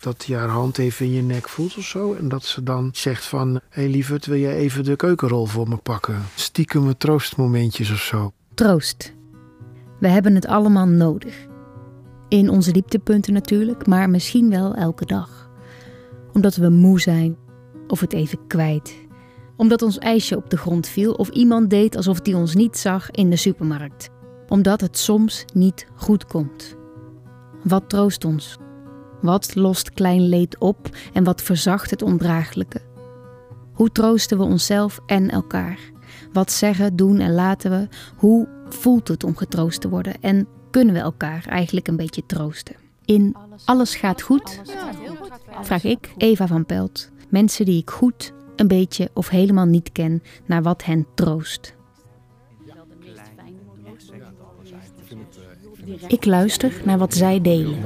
Dat hij haar hand even in je nek voelt of zo. En dat ze dan zegt van... Hé hey, lieverd, wil jij even de keukenrol voor me pakken? Stiekem troostmomentjes of zo. Troost. We hebben het allemaal nodig. In onze dieptepunten natuurlijk, maar misschien wel elke dag. Omdat we moe zijn of het even kwijt. Omdat ons ijsje op de grond viel of iemand deed alsof die ons niet zag in de supermarkt. Omdat het soms niet goed komt. Wat troost ons? Wat lost klein leed op en wat verzacht het ondraaglijke? Hoe troosten we onszelf en elkaar? Wat zeggen, doen en laten we? Hoe voelt het om getroost te worden? En kunnen we elkaar eigenlijk een beetje troosten? In Alles gaat goed vraag ik, Eva van Pelt, mensen die ik goed, een beetje of helemaal niet ken, naar wat hen troost. Ik luister naar wat zij delen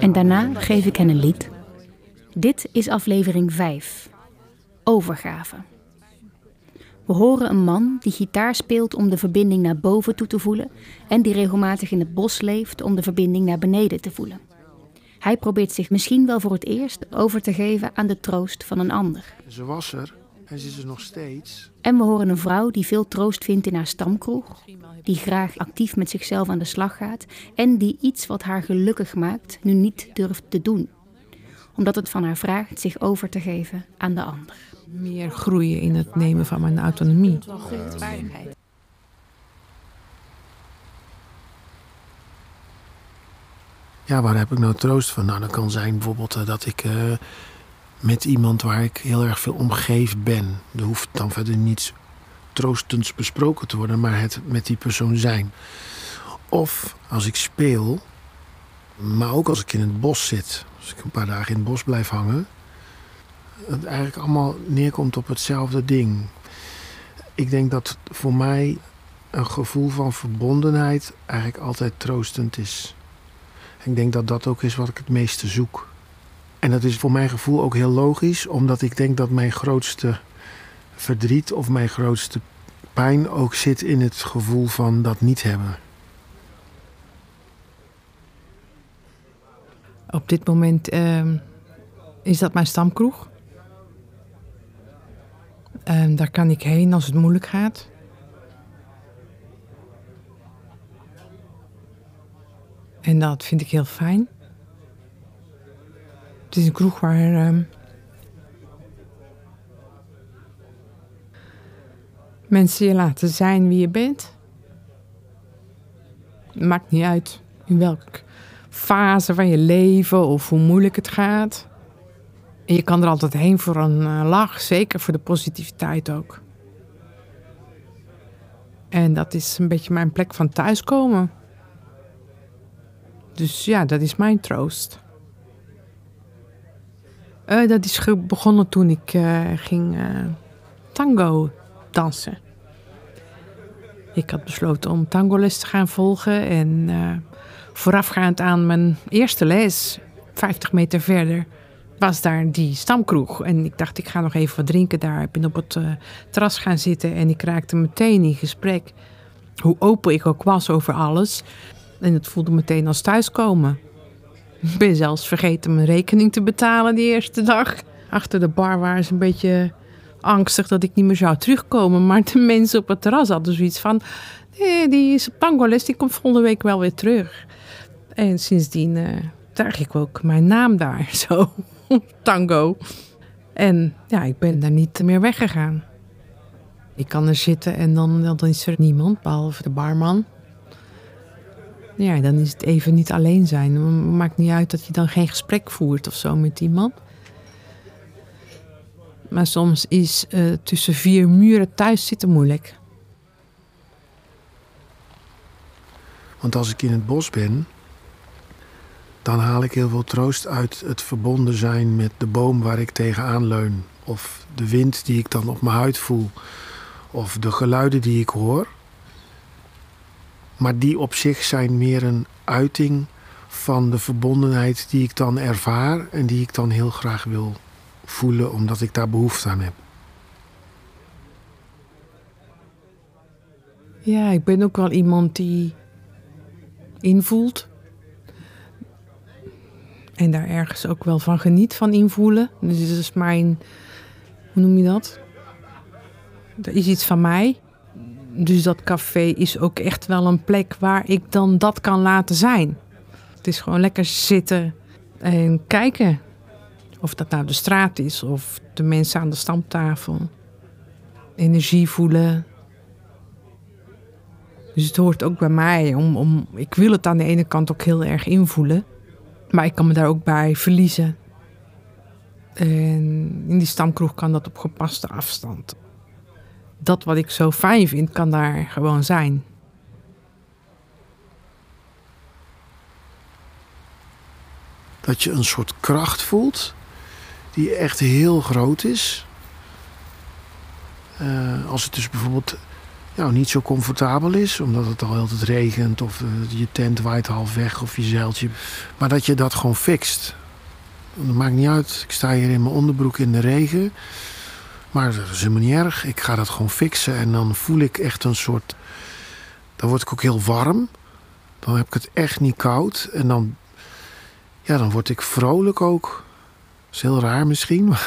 en daarna geef ik hen een lied. Dit is aflevering 5. Overgave. We horen een man die gitaar speelt om de verbinding naar boven toe te voelen en die regelmatig in het bos leeft om de verbinding naar beneden te voelen. Hij probeert zich misschien wel voor het eerst over te geven aan de troost van een ander. Ze was er en ze is er nog steeds. En we horen een vrouw die veel troost vindt in haar stamkroeg, die graag actief met zichzelf aan de slag gaat en die iets wat haar gelukkig maakt nu niet durft te doen, omdat het van haar vraagt zich over te geven aan de ander. Meer groeien in het nemen van mijn autonomie. Ja, waar heb ik nou troost van? Nou, dat kan zijn bijvoorbeeld eh, dat ik uh, met iemand waar ik heel erg veel omgeven ben. Er hoeft dan verder niets troostends besproken te worden, maar het met die persoon zijn. Of als ik speel, maar ook als ik in het bos zit, als ik een paar dagen in het bos blijf hangen, het eigenlijk allemaal neerkomt op hetzelfde ding. Ik denk dat voor mij een gevoel van verbondenheid eigenlijk altijd troostend is. Ik denk dat dat ook is wat ik het meeste zoek. En dat is voor mijn gevoel ook heel logisch, omdat ik denk dat mijn grootste verdriet of mijn grootste pijn ook zit in het gevoel van dat niet hebben. Op dit moment uh, is dat mijn stamkroeg. Uh, daar kan ik heen als het moeilijk gaat. En dat vind ik heel fijn. Het is een kroeg waar. Uh, mensen je laten zijn wie je bent. Maakt niet uit in welke fase van je leven of hoe moeilijk het gaat. En je kan er altijd heen voor een uh, lach, zeker voor de positiviteit ook. En dat is een beetje mijn plek van thuiskomen. Dus ja, dat is mijn troost. Uh, dat is begonnen toen ik uh, ging uh, tango dansen. Ik had besloten om tangoles te gaan volgen. En voorafgaand aan mijn eerste les, 50 meter verder, was daar die stamkroeg. En ik dacht, ik ga nog even wat drinken daar. Ik ben op het terras gaan zitten en ik raakte meteen in gesprek. Hoe open ik ook was over alles. En het voelde meteen als thuiskomen. Ik ben zelfs vergeten mijn rekening te betalen die eerste dag. Achter de bar waren ze een beetje angstig dat ik niet meer zou terugkomen. Maar de mensen op het terras hadden zoiets van... Nee, die pangoles die komt volgende week wel weer terug. En sindsdien uh, draag ik ook mijn naam daar, zo. Tango. En ja, ik ben daar niet meer weggegaan. Ik kan er zitten en dan, dan is er niemand, behalve de barman. Ja, dan is het even niet alleen zijn. Maakt niet uit dat je dan geen gesprek voert of zo met iemand. Maar soms is uh, tussen vier muren thuis zitten moeilijk. Want als ik in het bos ben, dan haal ik heel veel troost uit het verbonden zijn met de boom waar ik tegenaan leun. Of de wind die ik dan op mijn huid voel. Of de geluiden die ik hoor. Maar die op zich zijn meer een uiting van de verbondenheid die ik dan ervaar en die ik dan heel graag wil voelen omdat ik daar behoefte aan heb. Ja, ik ben ook wel iemand die invoelt. En daar ergens ook wel van geniet, van invoelen. Dus dit is mijn, hoe noem je dat? Er is iets van mij. Dus dat café is ook echt wel een plek waar ik dan dat kan laten zijn. Het is gewoon lekker zitten en kijken. Of dat nou de straat is of de mensen aan de stamtafel. Energie voelen. Dus het hoort ook bij mij. Om, om, ik wil het aan de ene kant ook heel erg invoelen. Maar ik kan me daar ook bij verliezen. En in die stamkroeg kan dat op gepaste afstand. Dat wat ik zo fijn vind, kan daar gewoon zijn. Dat je een soort kracht voelt die echt heel groot is. Uh, als het dus bijvoorbeeld nou, niet zo comfortabel is, omdat het al altijd regent of uh, je tent waait half weg of je zeiltje. Maar dat je dat gewoon fixt. Dat maakt niet uit. Ik sta hier in mijn onderbroek in de regen. Maar dat is helemaal niet erg. Ik ga dat gewoon fixen en dan voel ik echt een soort. Dan word ik ook heel warm. Dan heb ik het echt niet koud. En dan, ja, dan word ik vrolijk ook. Dat is heel raar misschien.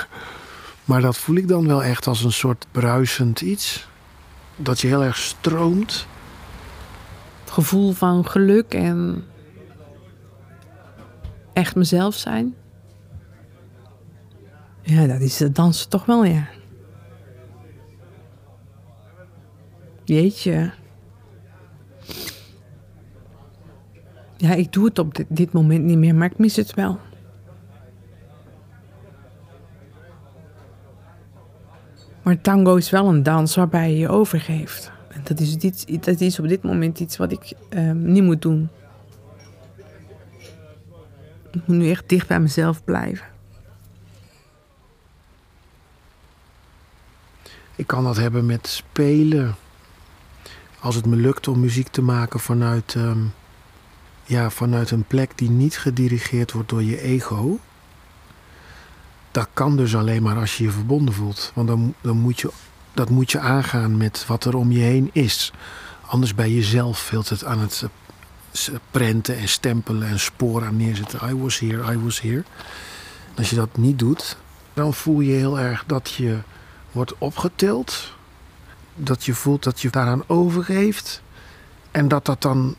Maar dat voel ik dan wel echt als een soort bruisend iets. Dat je heel erg stroomt. Het gevoel van geluk en echt mezelf zijn. Ja, dat is het dansen toch wel, ja. Jeetje. Ja, ik doe het op dit, dit moment niet meer, maar ik mis het wel. Maar tango is wel een dans waarbij je je overgeeft. En dat is, dat is op dit moment iets wat ik ehm, niet moet doen. Ik moet nu echt dicht bij mezelf blijven. Ik kan dat hebben met spelen. Als het me lukt om muziek te maken vanuit, ehm, ja, vanuit een plek die niet gedirigeerd wordt door je ego dat kan dus alleen maar als je je verbonden voelt. Want dan, dan moet je, dat moet je aangaan met wat er om je heen is. Anders bij jezelf veel het aan het prenten en stempelen en sporen aan neerzetten. I was here, I was here. Als je dat niet doet, dan voel je heel erg dat je wordt opgetild. Dat je voelt dat je daaraan overgeeft. En dat dat dan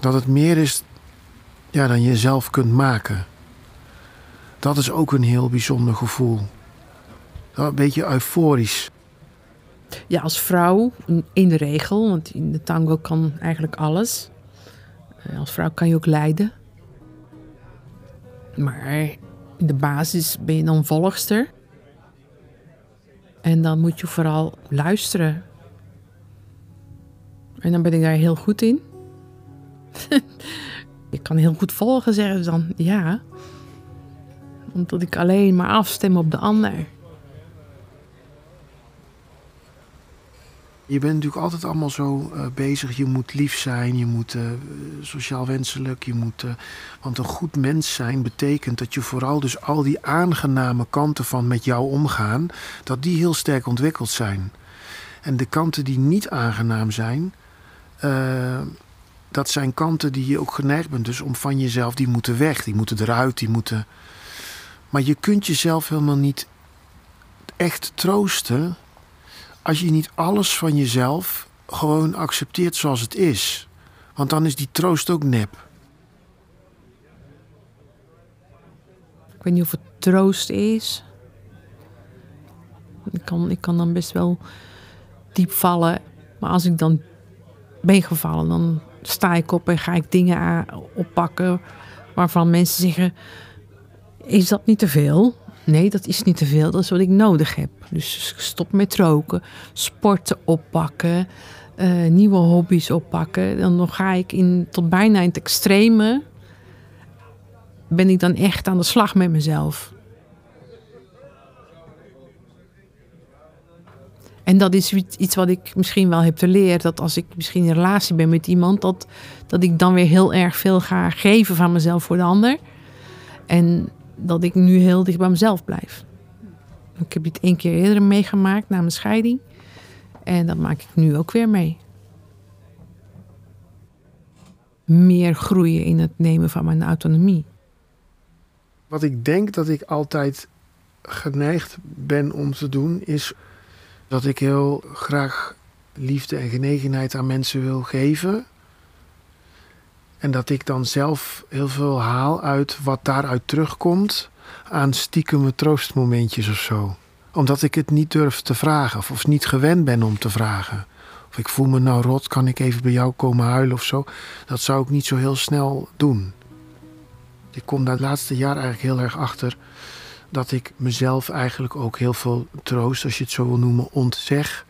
dat het meer is ja, dan je zelf kunt maken. Dat is ook een heel bijzonder gevoel. Een beetje euforisch. Ja, als vrouw in de regel, want in de tango kan eigenlijk alles. Eh, als vrouw kan je ook lijden. Maar in de basis ben je dan volgster. En dan moet je vooral luisteren. En dan ben ik daar heel goed in. ik kan heel goed volgen, zeggen ze dan. Ja, omdat ik alleen maar afstem op de ander. Je bent natuurlijk altijd allemaal zo uh, bezig. Je moet lief zijn, je moet uh, sociaal wenselijk, je moet. Uh, want een goed mens zijn betekent dat je vooral dus al die aangename kanten van met jou omgaan, dat die heel sterk ontwikkeld zijn. En de kanten die niet aangenaam zijn, dat zijn kanten die je ook geneigd bent dus om van jezelf, die moeten weg, die moeten eruit, die moeten. Maar je kunt jezelf helemaal niet echt troosten als je niet alles van jezelf gewoon accepteert zoals het is. Want dan is die troost ook nep. Ik weet niet of het troost is. Ik kan, ik kan dan best wel diep vallen. Maar als ik dan ben gevallen, dan sta ik op en ga ik dingen oppakken waarvan mensen zeggen: is dat niet te veel? Nee, dat is niet te veel. Dat is wat ik nodig heb. Dus stop met roken, sporten oppakken, uh, nieuwe hobby's oppakken. Dan ga ik in, tot bijna in het extreme. Ben ik dan echt aan de slag met mezelf. En dat is iets wat ik misschien wel heb leren. Dat als ik misschien in relatie ben met iemand, dat, dat ik dan weer heel erg veel ga geven van mezelf voor de ander. En dat ik nu heel dicht bij mezelf blijf. Ik heb dit één keer eerder meegemaakt na mijn scheiding. En dat maak ik nu ook weer mee. Meer groeien in het nemen van mijn autonomie. Wat ik denk dat ik altijd geneigd ben om te doen, is dat ik heel graag liefde en genegenheid aan mensen wil geven. En dat ik dan zelf heel veel haal uit wat daaruit terugkomt aan stiekeme troostmomentjes of zo. Omdat ik het niet durf te vragen of, of niet gewend ben om te vragen. Of ik voel me nou rot, kan ik even bij jou komen huilen of zo. Dat zou ik niet zo heel snel doen. Ik kom daar het laatste jaar eigenlijk heel erg achter dat ik mezelf eigenlijk ook heel veel troost, als je het zo wil noemen, ontzeg.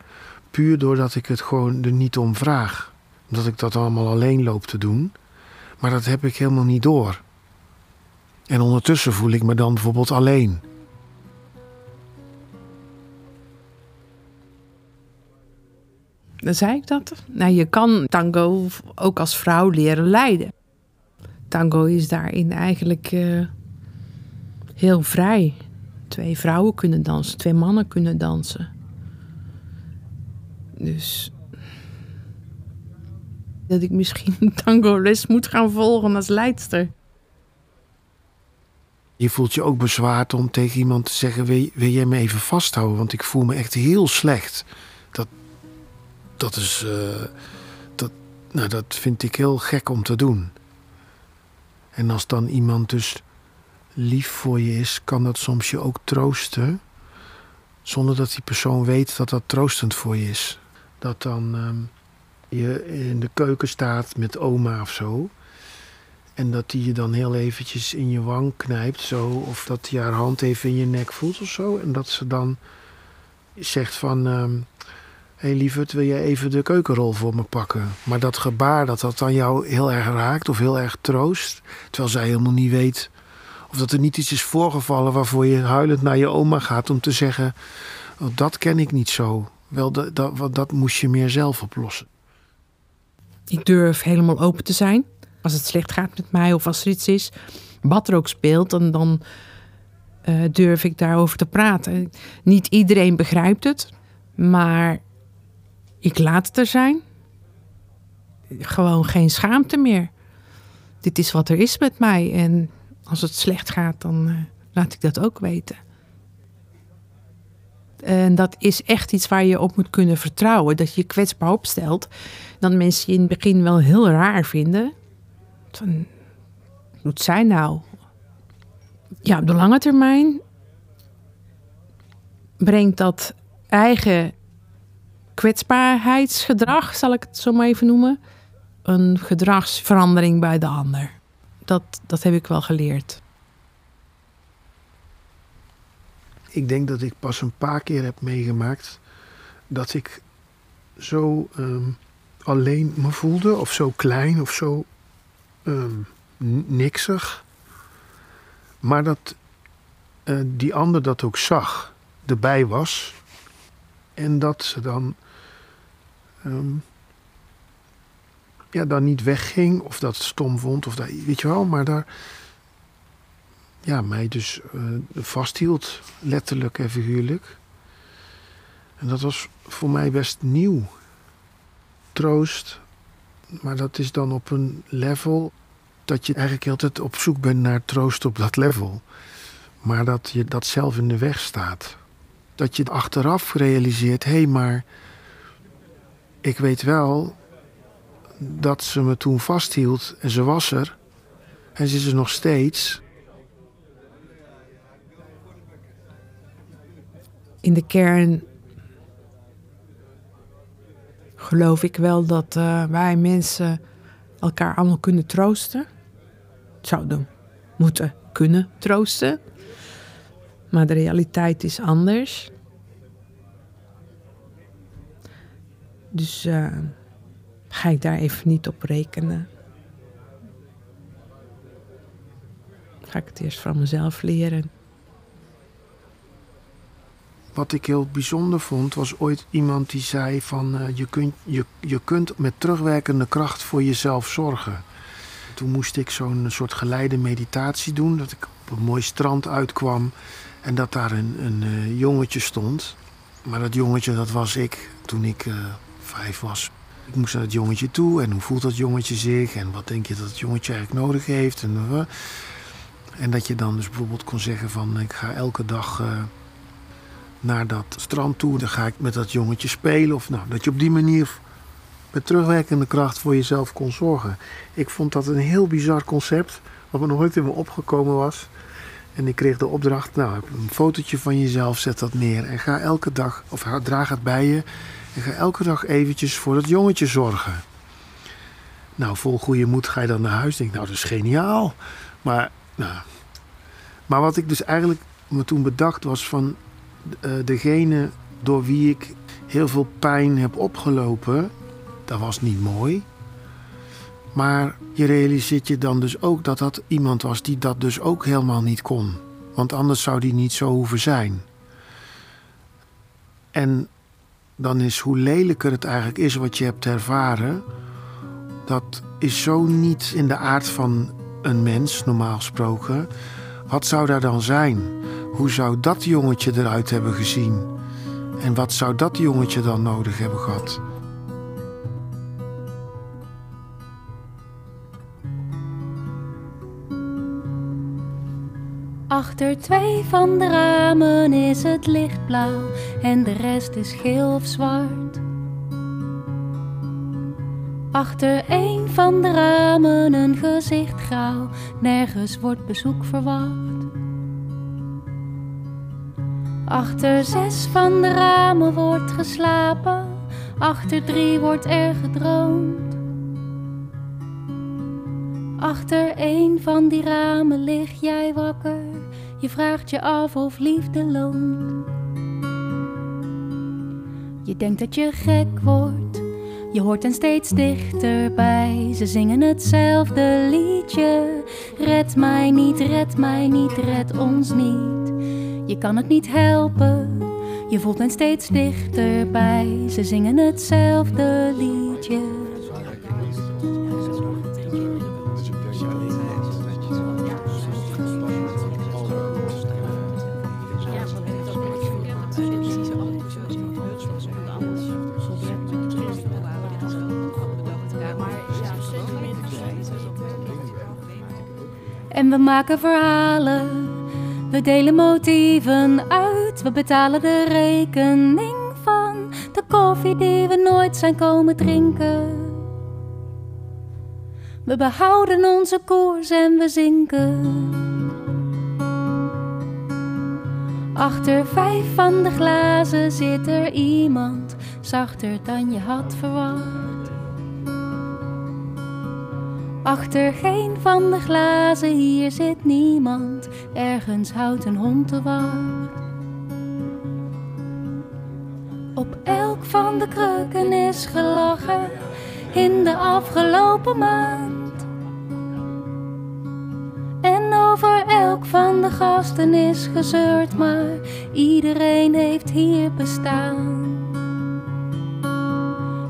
Puur doordat ik het gewoon er niet om vraag. Omdat ik dat allemaal alleen loop te doen. Maar dat heb ik helemaal niet door. En ondertussen voel ik me dan bijvoorbeeld alleen. Dan zei ik dat. Nou, je kan tango ook als vrouw leren leiden. Tango is daarin eigenlijk uh, heel vrij. Twee vrouwen kunnen dansen, twee mannen kunnen dansen. Dus dat ik misschien tango les moet gaan volgen als leidster. Je voelt je ook bezwaard om tegen iemand te zeggen: wil, jij me even vasthouden? Want ik voel me echt heel slecht. Dat, dat is. Uh, dat, nou, dat vind ik heel gek om te doen. En als dan iemand dus lief voor je is, kan dat soms je ook troosten. Zonder dat die persoon weet dat dat troostend voor je is. Dat dan ehm, je in de keuken staat met oma of zo. En dat die je dan heel eventjes in je wang knijpt zo. Of dat hij haar hand even in je nek voelt of zo. En dat ze dan zegt van... Um, Hé hey lieverd, wil jij even de keukenrol voor me pakken? Maar dat gebaar, dat dat dan jou heel erg raakt of heel erg troost. Terwijl zij helemaal niet weet of dat er niet iets is voorgevallen waarvoor je huilend naar je oma gaat om te zeggen: oh, Dat ken ik niet zo. Wel, dat, dat, dat moest je meer zelf oplossen. Ik durf helemaal open te zijn. Als het slecht gaat met mij of als er iets is, wat er ook speelt, dan, dan uh, durf ik daarover te praten. Niet iedereen begrijpt het, maar ik laat het er zijn. Gewoon geen schaamte meer. Dit is wat er is met mij en als het slecht gaat, dan uh, laat ik dat ook weten. En dat is echt iets waar je op moet kunnen vertrouwen. Dat je je kwetsbaar opstelt. Dat mensen je in het begin wel heel raar vinden. Van, doet zij nou? Ja, op de lange termijn brengt dat eigen kwetsbaarheidsgedrag, zal ik het zo maar even noemen, een gedragsverandering bij de ander dat, dat heb ik wel geleerd. Ik denk dat ik pas een paar keer heb meegemaakt dat ik zo ehm, alleen me voelde, of zo klein of zo um, niksig. Maar dat uh, die ander dat ook zag, erbij was. En dat ze dan um, ja, dan niet wegging of dat stom vond of dat, weet je wel, maar daar ja, mij dus uh, vasthield, letterlijk en figuurlijk. En dat was voor mij best nieuw. Troost, maar dat is dan op een level dat je eigenlijk altijd op zoek bent naar troost op dat level. Maar dat je dat zelf in de weg staat. Dat je achteraf realiseert, hé, hey, maar ik weet wel dat ze me toen vasthield en ze was er. En ze is er nog steeds. In de kern geloof ik wel dat uh, wij mensen elkaar allemaal kunnen troosten. Zouden moeten kunnen troosten. Maar de realiteit is anders. Dus uh, ga ik daar even niet op rekenen. Ga ik het eerst van mezelf leren. Wat ik heel bijzonder vond, was ooit iemand die zei van uh, je, kunt, je, je kunt met terugwerkende kracht voor jezelf zorgen. Toen moest ik zo'n soort geleide meditatie doen, dat ik op een mooi strand uitkwam en dat daar een, een uh, jongetje stond. Maar dat jongetje, dat was ik toen ik uh, vijf was. Ik moest naar het jongetje toe en hoe voelt dat jongetje zich en wat denk je dat het jongetje eigenlijk nodig heeft. En, En dat je dan dus bijvoorbeeld kon zeggen van ik ga elke dag eh, naar dat strand toe. Dan ga ik met dat jongetje spelen. Of nou, dat je op die manier met terugwerkende kracht voor jezelf kon zorgen. Ik vond dat een heel bizar concept. Wat me nooit in me opgekomen was. En ik kreeg de opdracht, nou, een fotootje van jezelf, zet dat neer. En ga elke dag, of draag het bij je. En ga elke dag eventjes voor dat jongetje zorgen. Nou, vol goede moed ga je dan naar huis. Denk, nou, dat is geniaal. Maar, nou, maar wat ik dus eigenlijk me toen bedacht was van degene door wie ik heel veel pijn heb opgelopen. Dat was niet mooi. Maar je realiseert je dan dus ook dat dat iemand was die dat dus ook helemaal niet kon. Want anders zou die niet zo hoeven zijn. En dan is hoe lelijker het eigenlijk is wat je hebt ervaren, dat is zo niet in de aard van een mens, normaal gesproken. Wat zou daar dan zijn? Hoe zou dat jongetje eruit hebben gezien? En wat zou dat jongetje dan nodig hebben gehad? Achter twee van de ramen is het lichtblauw en de rest is geel of zwart. Achter een van de ramen een gezicht grauw, nergens wordt bezoek verwacht. Achter zes van de ramen wordt geslapen, achter drie wordt er gedroomd. Achter een van die ramen lig jij wakker, je vraagt je af of liefde loont. Je denkt dat je gek wordt je hoort hen steeds dichterbij, ze zingen hetzelfde liedje. Red mij niet, red mij niet, red ons niet. Je kan het niet helpen, je voelt hen steeds dichterbij, ze zingen hetzelfde liedje. En we maken verhalen, we delen motieven uit, we betalen de rekening van de koffie die we nooit zijn komen drinken. We behouden onze koers en we zinken. Achter vijf van de glazen zit er iemand zachter dan je had verwacht. Achter geen van de glazen hier zit niemand, ergens houdt een hond te wacht. Op elk van de krukken is gelachen in de afgelopen maand. En over elk van de gasten is gezeurd, maar iedereen heeft hier bestaan.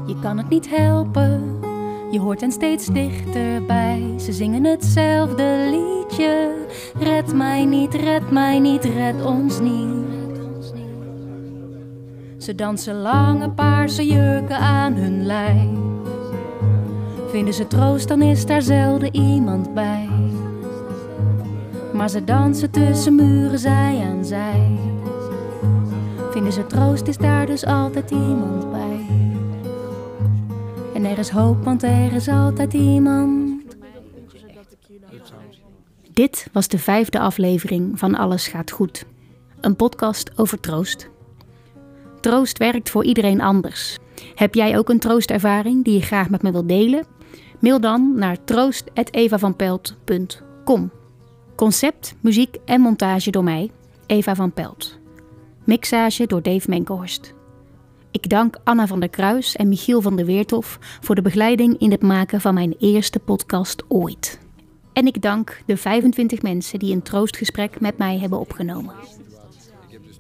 Je kan het niet helpen je hoort hen steeds dichterbij. Ze zingen hetzelfde liedje. Red mij niet, red mij niet, red ons niet. Ze dansen lange paarse jurken aan hun lijf. Vinden ze troost, dan is daar zelden iemand bij. Maar ze dansen tussen muren, zij aan zij. Vinden ze troost, is daar dus altijd iemand bij. Er is hoop, want er is altijd iemand. Dit was de vijfde aflevering van Alles gaat goed. Een podcast over troost. Troost werkt voor iedereen anders. Heb jij ook een troostervaring die je graag met me wilt delen? Mail dan naar troost.evavanpelt.com. Concept, muziek en montage door mij, Eva van Pelt. Mixage door Dave Menkhorst. Ik dank Anna van der Kruis en Michiel van der Weertof voor de begeleiding in het maken van mijn eerste podcast ooit. En ik dank de 25 mensen die een troostgesprek met mij hebben opgenomen.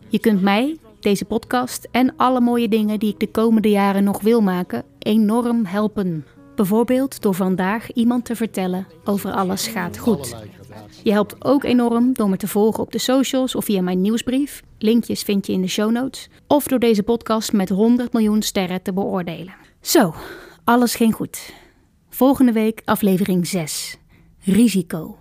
Je kunt mij, deze podcast en alle mooie dingen die ik de komende jaren nog wil maken, enorm helpen. Bijvoorbeeld door vandaag iemand te vertellen over alles gaat goed. Je helpt ook enorm door me te volgen op de socials of via mijn nieuwsbrief. Linkjes vind je in de show notes. Of door deze podcast met 100 miljoen sterren te beoordelen. Zo, alles ging goed. Volgende week aflevering 6. Risico.